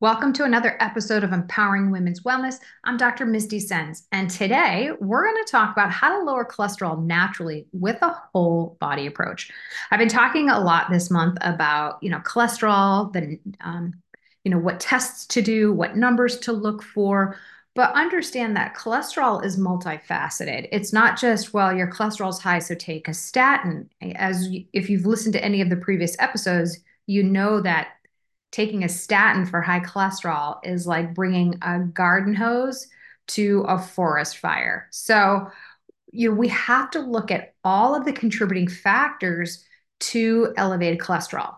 Welcome to another episode of Empowering Women's Wellness. I'm Dr. Misty Sens, and today we're going to talk about how to lower cholesterol naturally with a whole body approach. I've been talking a lot this month about, you know, cholesterol, the, um, you know, what tests to do, what numbers to look for, but understand that cholesterol is multifaceted. It's not just, well, your cholesterol's high, so take a statin. As if you've listened to any of the previous episodes, you know that taking a statin for high cholesterol is like bringing a garden hose to a forest fire. So, you know, we have to look at all of the contributing factors to elevated cholesterol.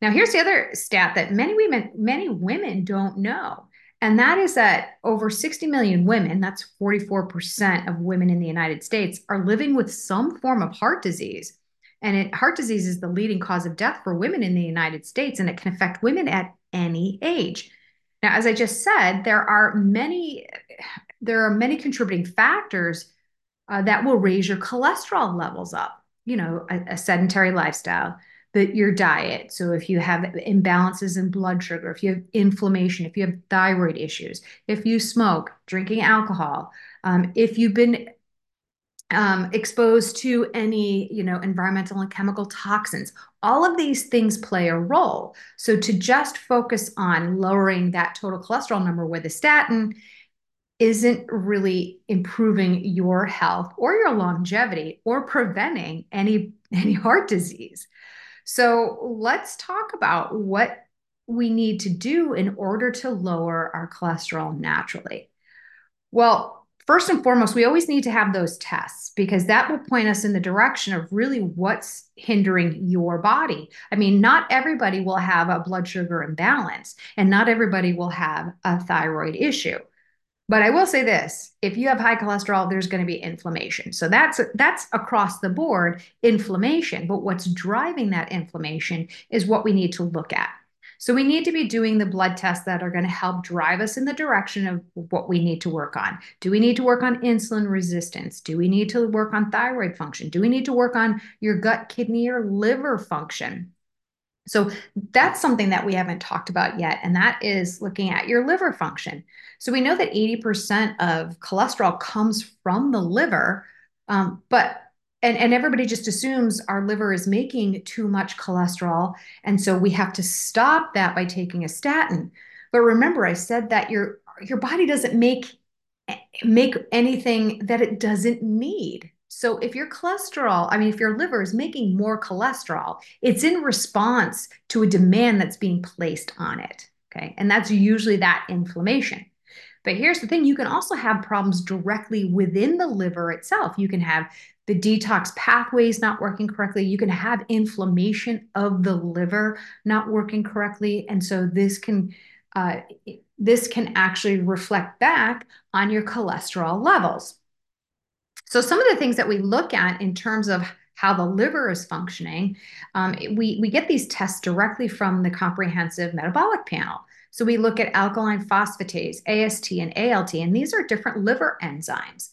Now, here's the other stat that many women many women don't know. And that is that over 60 million women, that's 44% of women in the United States, are living with some form of heart disease. And it, heart disease is the leading cause of death for women in the United States, and it can affect women at any age. Now, as I just said, there are many there are many contributing factors uh, that will raise your cholesterol levels up. You know, a, a sedentary lifestyle, that your diet. So if you have imbalances in blood sugar, if you have inflammation, if you have thyroid issues, if you smoke, drinking alcohol, um, if you've been um, exposed to any you know environmental and chemical toxins. All of these things play a role. So to just focus on lowering that total cholesterol number with a statin isn't really improving your health or your longevity or preventing any any heart disease. So let's talk about what we need to do in order to lower our cholesterol naturally. Well first and foremost, we always need to have those tests because that will point us in the direction of really what's hindering your body. I mean, not everybody will have a blood sugar imbalance and not everybody will have a thyroid issue. But I will say this, if you have high cholesterol, there's going to be inflammation. So that's that's across the board inflammation, but what's driving that inflammation is what we need to look at. So we need to be doing the blood tests that are going to help drive us in the direction of what we need to work on. Do we need to work on insulin resistance? Do we need to work on thyroid function? Do we need to work on your gut, kidney, or liver function? So that's something that we haven't talked about yet, and that is looking at your liver function. So we know that 80% of cholesterol comes from the liver, um, but and, and everybody just assumes our liver is making too much cholesterol. And so we have to stop that by taking a statin. But remember, I said that your your body doesn't make make anything that it doesn't need. So if your cholesterol, I mean, if your liver is making more cholesterol, it's in response to a demand that's being placed on it. Okay. And that's usually that inflammation. But here's the thing you can also have problems directly within the liver itself. You can have the detox pathways not working correctly. You can have inflammation of the liver not working correctly. And so this can uh, this can actually reflect back on your cholesterol levels. So some of the things that we look at in terms of how the liver is functioning, um, we, we get these tests directly from the comprehensive metabolic panel. So we look at alkaline phosphatase, AST, and ALT, and these are different liver enzymes.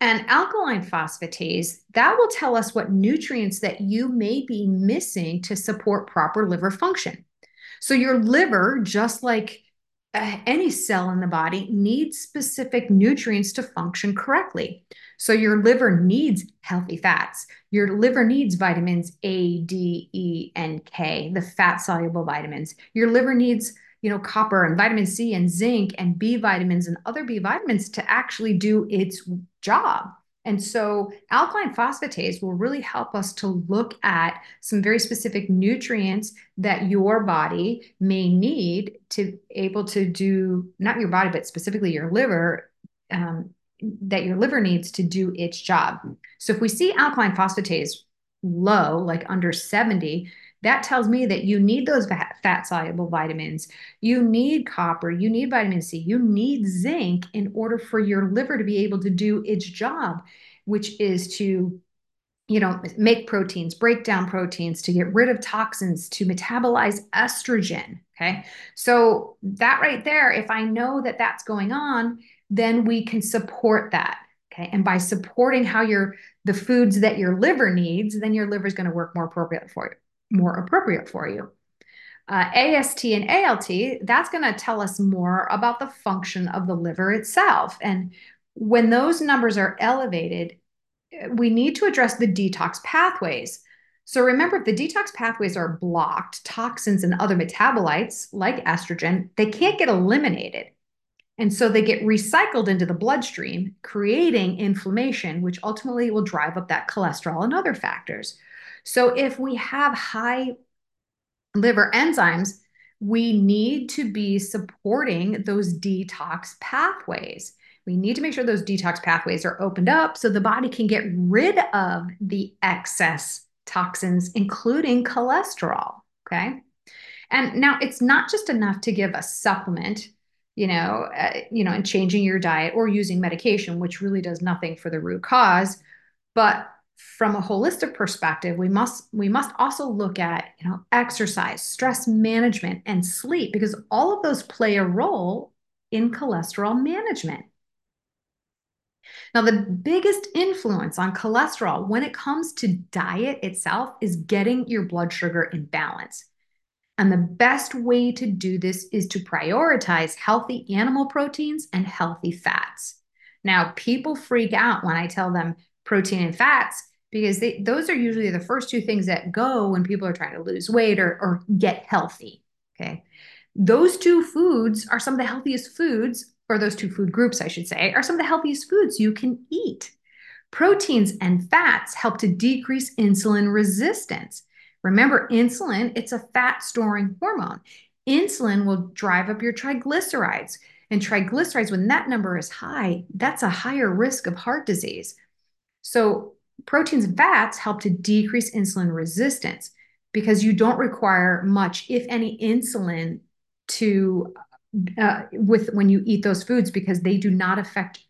And alkaline phosphatase, that will tell us what nutrients that you may be missing to support proper liver function. So your liver, just like uh, any cell in the body, needs specific nutrients to function correctly. So your liver needs healthy fats. Your liver needs vitamins A, D, E, and K, the fat soluble vitamins. Your liver needs you know, copper and vitamin C and zinc and B vitamins and other B vitamins to actually do its job. And so alkaline phosphatase will really help us to look at some very specific nutrients that your body may need to able to do not your body, but specifically your liver, um, that your liver needs to do its job. So if we see alkaline phosphatase low, like under 70, that tells me that you need those fat soluble vitamins. You need copper, you need vitamin C, you need zinc in order for your liver to be able to do its job, which is to you know make proteins break down proteins to get rid of toxins to metabolize estrogen okay? So that right there if i know that that's going on then we can support that okay? And by supporting how your the foods that your liver needs then your liver is going to work more appropriate for you more appropriate for you. Uh, AST and ALT, that's going to tell us more about the function of the liver itself. And when those numbers are elevated, we need to address the detox pathways. So remember, if the detox pathways are blocked, toxins and other metabolites like estrogen, they can't get eliminated. And so they get recycled into the bloodstream, creating inflammation, which ultimately will drive up that cholesterol and other factors. So if we have high liver enzymes, we need to be supporting those detox pathways. We need to make sure those detox pathways are opened up so the body can get rid of the excess toxins, including cholesterol. Okay. And now it's not just enough to give a supplement, you know, uh, you know, and changing your diet or using medication, which really does nothing for the root cause. But from a holistic perspective, we must we must also look at you know exercise, stress management, and sleep because all of those play a role in cholesterol management. Now, the biggest influence on cholesterol when it comes to diet itself is getting your blood sugar in balance. And the best way to do this is to prioritize healthy animal proteins and healthy fats. Now, people freak out when I tell them protein and fats because they, those are usually the first two things that go when people are trying to lose weight or, or get healthy. Okay. Those two foods are some of the healthiest foods or those two food groups, I should say, are some of the healthiest foods you can eat. Proteins and fats help to decrease insulin resistance. Remember, insulin, it's a fat storing hormone. Insulin will drive up your triglycerides. And triglycerides, when that number is high, that's a higher risk of heart disease. So, proteins and fats help to decrease insulin resistance because you don't require much, if any, insulin to uh, with when you eat those foods because they do not affect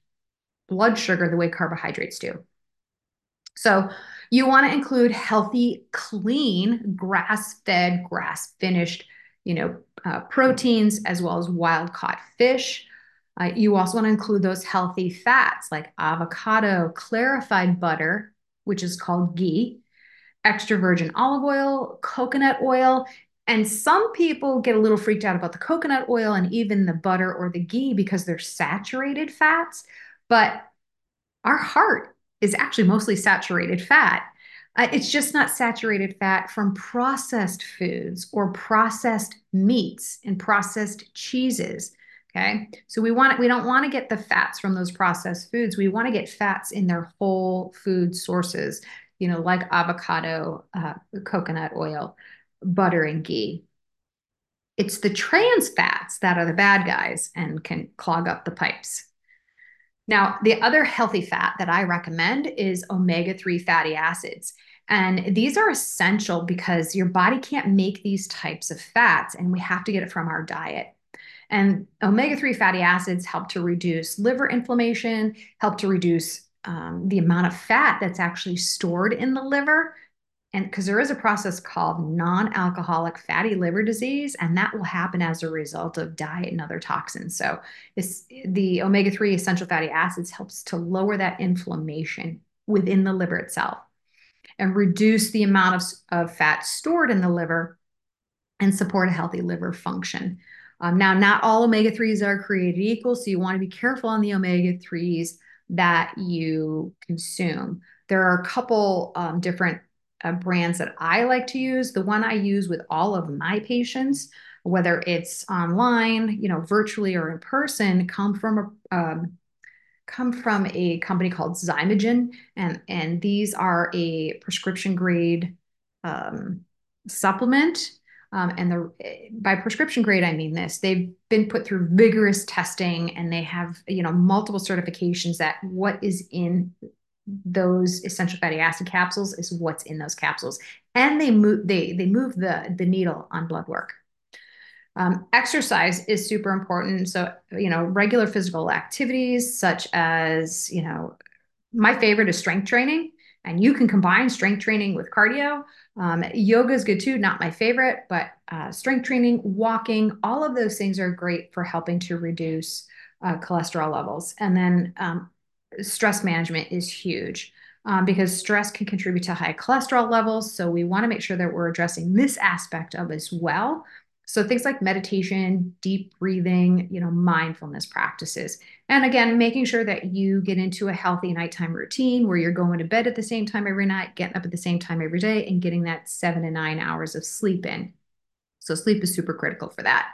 blood sugar the way carbohydrates do. So you want to include healthy, clean, grass-fed, grass-finished, you know, uh, proteins as well as wild-caught fish. Uh, you also want to include those healthy fats like avocado, clarified butter, which is called ghee, extra virgin olive oil, coconut oil, and some people get a little freaked out about the coconut oil and even the butter or the ghee because they're saturated fats. But our heart is actually mostly saturated fat. Uh, it's just not saturated fat from processed foods or processed meats and processed cheeses. Okay. So we want we don't want to get the fats from those processed foods. We want to get fats in their whole food sources, you know, like avocado, uh, coconut oil butter and ghee. It's the trans fats that are the bad guys and can clog up the pipes. Now, the other healthy fat that I recommend is omega 3 fatty acids. And these are essential because your body can't make these types of fats, and we have to get it from our diet. And omega 3 fatty acids help to reduce liver inflammation, help to reduce um, the amount of fat that's actually stored in the liver. And because there is a process called non-alcoholic fatty liver disease and that will happen as a result of diet and other toxins. So the omega-3 essential fatty acids helps to lower that inflammation within the liver itself and reduce the amount of, of fat stored in the liver and support a healthy liver function um, now not all omega-3s are created equal so you want to be careful on the omega-3s that you consume there are a couple um, different uh, brands that I like to use. The one I use with all of my patients, whether it's online, you know, virtually or in person, come from a um, come from a company called Xymogen, and and these are a prescription grade um, supplement. Um, and the by prescription grade, I mean this. They've been put through vigorous testing, and they have you know multiple certifications that what is in those essential fatty acid capsules is what's in those capsules. And they move they they move the the needle on blood work. Um, exercise is super important. So you know regular physical activities such as you know my favorite is strength training and you can combine strength training with cardio um, yoga is good too not my favorite but uh, strength training walking all of those things are great for helping to reduce uh, cholesterol levels and then um, stress management is huge um, because stress can contribute to high cholesterol levels. So we want to make sure that we're addressing this aspect of as well. So things like meditation, deep breathing, you know, mindfulness practices. And again, making sure that you get into a healthy nighttime routine where you're going to bed at the same time every night, getting up at the same time every day, and getting that seven to nine hours of sleep in. So sleep is super critical for that.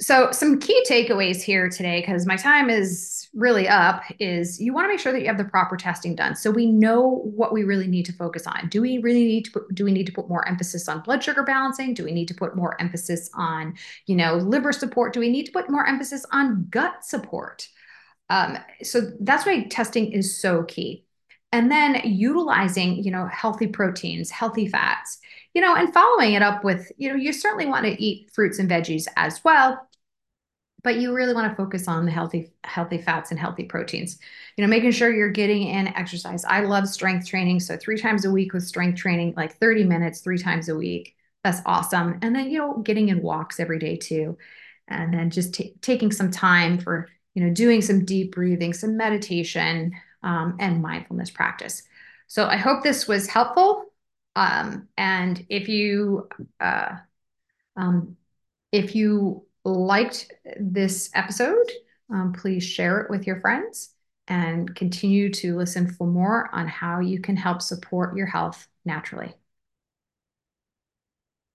So, some key takeaways here today, because my time is really up, is you want to make sure that you have the proper testing done. So we know what we really need to focus on. Do we really need to put, do we need to put more emphasis on blood sugar balancing? Do we need to put more emphasis on, you know, liver support? Do we need to put more emphasis on gut support? Um, so that's why testing is so key. And then utilizing, you know, healthy proteins, healthy fats, you know, and following it up with, you know, you certainly want to eat fruits and veggies as well but you really want to focus on the healthy healthy fats and healthy proteins. You know making sure you're getting in exercise. I love strength training so three times a week with strength training like 30 minutes three times a week that's awesome. And then you know getting in walks every day too and then just t- taking some time for you know doing some deep breathing some meditation um, and mindfulness practice. So i hope this was helpful um, and if you uh, um, if you liked this episode, um, please share it with your friends and continue to listen for more on how you can help support your health naturally.